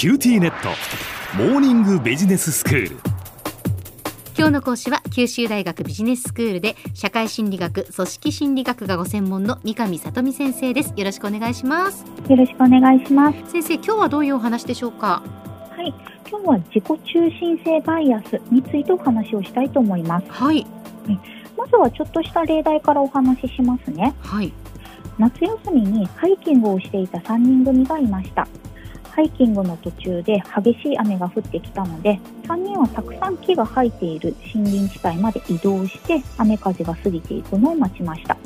QTnet モーニングビジネススクール今日の講師は九州大学ビジネススクールで社会心理学組織心理学がご専門の三上里美先生ですよろしくお願いしますよろしくお願いします。先生今日はどういうお話でしょうか？はい、今日は自己中心性バイアスについてお話をしたいと思います。はいまずはちょっとした例題からお話ししますね。はい夏休みにハイキングをしていた3人組がいました。ハイキングの途中で激しい雨が降ってきたので、3人はたくさん木が生えている森林地帯まで移動して雨風が過ぎていくのを待ちました。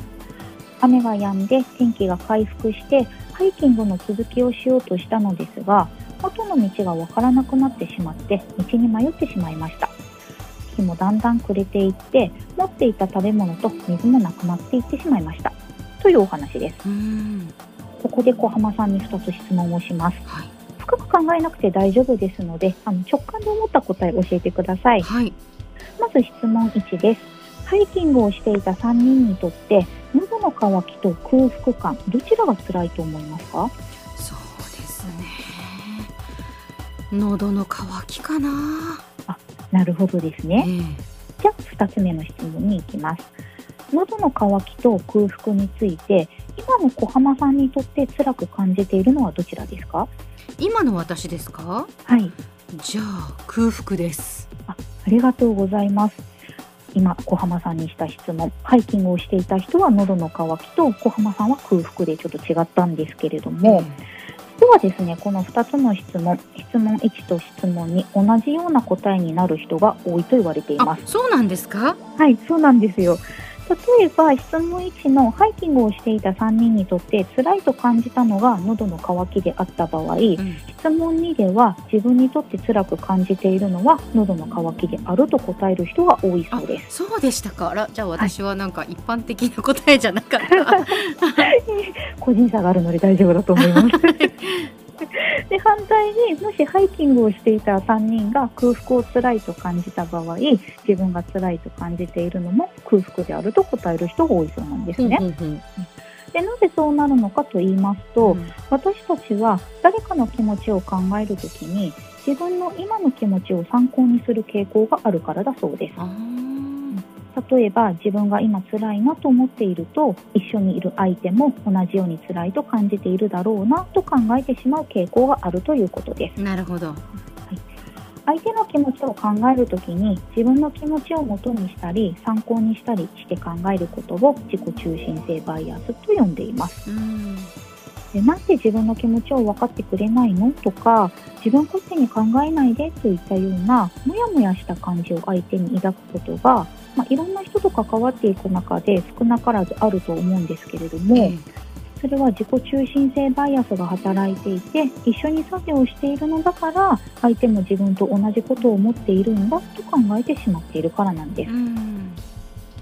雨が止んで天気が回復してハイキングの続きをしようとしたのですが、元の道がわからなくなってしまって道に迷ってしまいました。日もだんだん暮れていって、持っていた食べ物と水もなくなっていってしまいました。というお話です。ここで小浜さんに2つ質問をします。はい考えなくて大丈夫ですので、あの直感で思った答え教えてください。はいまず質問1です。ハイキングをしていた3人にとって、喉の渇きと空腹感、どちらが辛いと思いますか？そうですね喉の渇きかななるほどですえね。えじゃあ2つ目の質問に行きます。喉の渇きと空腹について、今の小浜さんにとって辛く感じているのはどちらですか？今の私ですか？はい。じゃあ空腹ですありがとうございます。今、小浜さんにした質問、ハイキングをしていた人は喉の渇きと小浜さんは空腹でちょっと違ったんですけれども、ではですね、この2つの質問、質問1と質問2、同じような答えになる人が多いと言われています。あそうなんですか？はい、そうなんですよ。例えば質問1のハイキングをしていた3人にとって辛いと感じたのが喉の渇きであった場合、うん。質問2では自分にとって辛く感じているのは喉の渇きであると答える人が多いそうです。そうでしたか。あらじゃあ私はなんか一般的な答えじゃなかった、個人差があるので大丈夫だと思います。で反対にもしハイキングをしていた3人が空腹を辛いと感じた場合自分が辛いと感じているのも空腹であると答える人が多いそうなんですね。でなぜそうなるのかと言いますと、うん私たちは誰かの気持ちを考えるときに自分の今の気持ちを参考にする傾向があるからだそうです。あ例えば自分が今辛いなと思っていると一緒にいる相手も同じように辛いと感じているだろうなと考えてしまう傾向があるということです。ーなるほど。相手の気持ちを考えるときに自分の気持ちを元にしたり参考にしたりして考えることを自己中心性バイアスと呼んでいます。うん。でなんで自分の気持ちを分かってくれないの？とか自分勝手に考えないでといったようなもやもやした感じを相手に抱くことが、まあ、いろんな人と関わっていく中で少なからずあると思うんですけれども、えそれは自己中心性バイアスが働いていて一緒に作業をしているのだから相手も自分と同じことを思っているんだと考えてしまっているからなんですえ。うん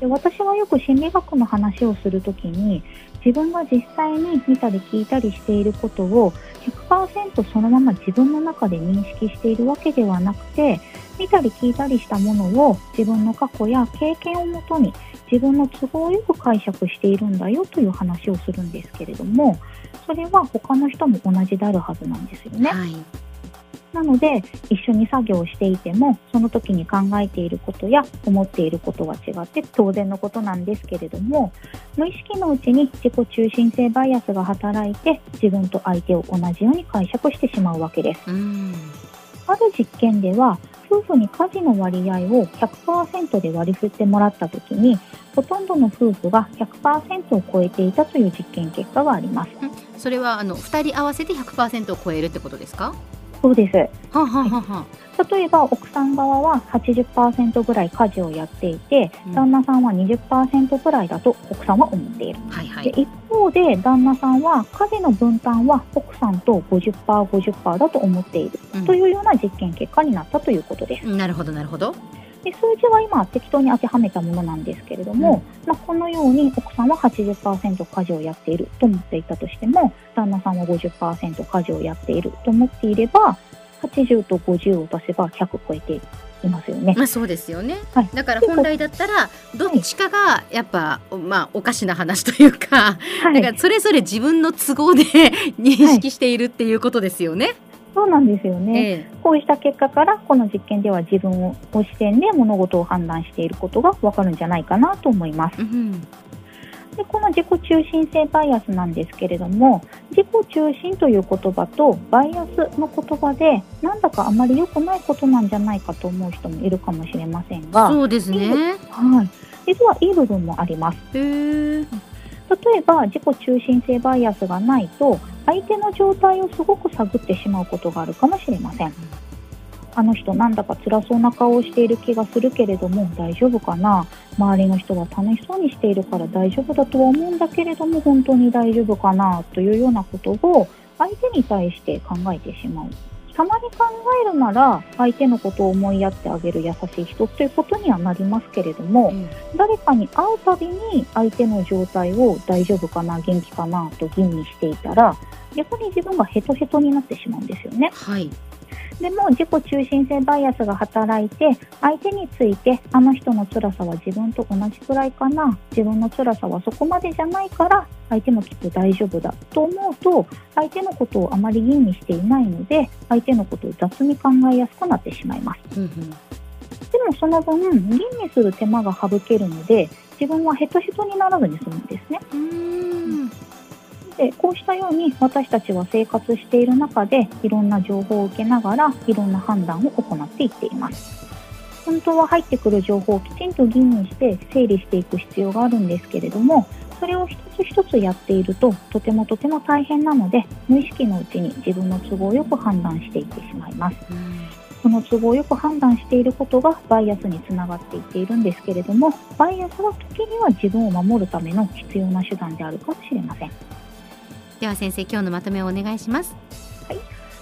で私はよく心理学の話をするときに自分が実際に見たり聞いたりしていることを100%そのまま自分の中で認識しているわけではなくて見たり聞いたりしたものを自分の過去や経験をもとに自分の都合よく解釈しているんだよという話をするんですけれどもそれは他の人も同じであるはずなんですよね。はいなので一緒に作業をしていてもその時に考えていることや思っていることは違って当然のことなんですけれども無意識のうちに自己中心性バイアスが働いて自分と相手を同じように解釈してしまうわけです。うんある実験では夫婦に家事の割合を100%で割り振ってもらった時にほとんどの夫婦が100%を超えていたという実験結果があります。それはあの二人合わせて100%を超えるってことですか？そうです。はあはあは例えば奥さん側は80%ぐらい家事をやっていて、うん。旦那さんは20%ぐらいだと奥さんは思っている、あはいはい。で一方で旦那さんは家事の分担は奥さんと 50%50% だと思っている、うん。というような実験結果になったということです。なるほどなるほどで数字は今適当に当てはめたものなんですけれども、まあ、このように奥さんは80%家事をやっていると思っていたとしても旦那さんは50%家事をやっていると思っていれば80と50を足せば100超えていますよね。まあそうですよね、はいだから本来だったらどっちかがやっぱ、まあおかしな話というか、はいだからそれぞれ自分の都合で 認識しているっていうことですよね。そうなんですよね。えこうした結果からこの実験では自分を視点で物事を判断していることがわかるんじゃないかなと思います。うんでこの自己中心性バイアスなんですけれども自己中心という言葉とバイアスの言葉でなんだかあまり良くないことなんじゃないかと思う人もいるかもしれませんが、そうですねはい、実はいい部分もあります。例えば自己中心性バイアスがないと相手の状態をすごく探ってしまうことがあるかもしれません。あの人なんだか辛そうな顔をしている気がするけれども大丈夫かな？周りの人は楽しそうにしているから大丈夫だとは思うんだけれども本当に大丈夫かな？というようなことを相手に対して考えてしまう。たまに考えるなら相手のことを思いやってあげる優しい人ということにはなりますけれども、誰かに会うたびに相手の状態を大丈夫かな元気かなと吟味していたら逆に自分がヘトヘトになってしまうんですよね。はいでも自己中心性バイアスが働いて相手についてあの人の辛さは自分と同じくらいかな。自分の辛さはそこまでじゃないから相手もきっと大丈夫だと思うと相手のことをあまり吟味していないので相手のことを雑に考えやすくなってしまいます。うんうん。でもその分吟味する手間が省けるので自分はヘトヘトにならずに済むんですね。うーんでこうしたように私たちは生活している中でいろんな情報を受けながらいろんな判断を行っていっています。本当は入ってくる情報をきちんと吟味して整理していく必要があるんですけれどもそれを一つ一つやっているととてもとても大変なので無意識のうちに自分の都合よく判断していってしまいます。その都合よく判断していることがバイアスにつながっていっているんですけれどもバイアスは時には自分を守るための必要な手段であるかもしれません。では先生今日のまとめをお願いしますはい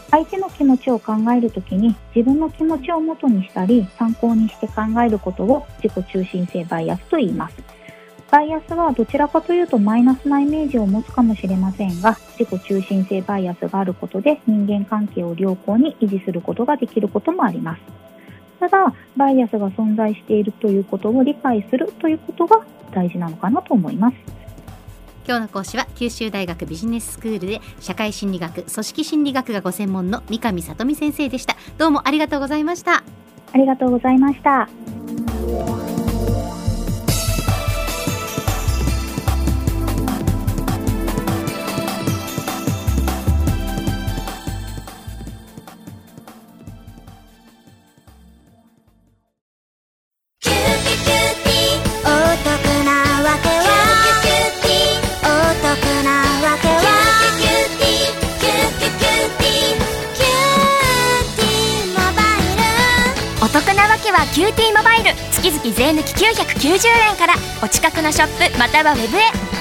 相手の気持ちを考えるときに自分の気持ちを元にしたり参考にして考えることを自己中心性バイアスと言います。バイアスはどちらかというとマイナスなイメージを持つかもしれませんが自己中心性バイアスがあることで人間関係を良好に維持することができることもあります。ただ、バイアスが存在しているということを理解するということが大事なのかなと思います。今日の講師は九州大学ビジネススクールで社会心理学組織心理学がご専門の三上里美先生でしたどうもありがとうございましたありがとうございました。お得なわけはキューティーモバイル。月々税抜き990円から。お近くのショップまたはウェブへ。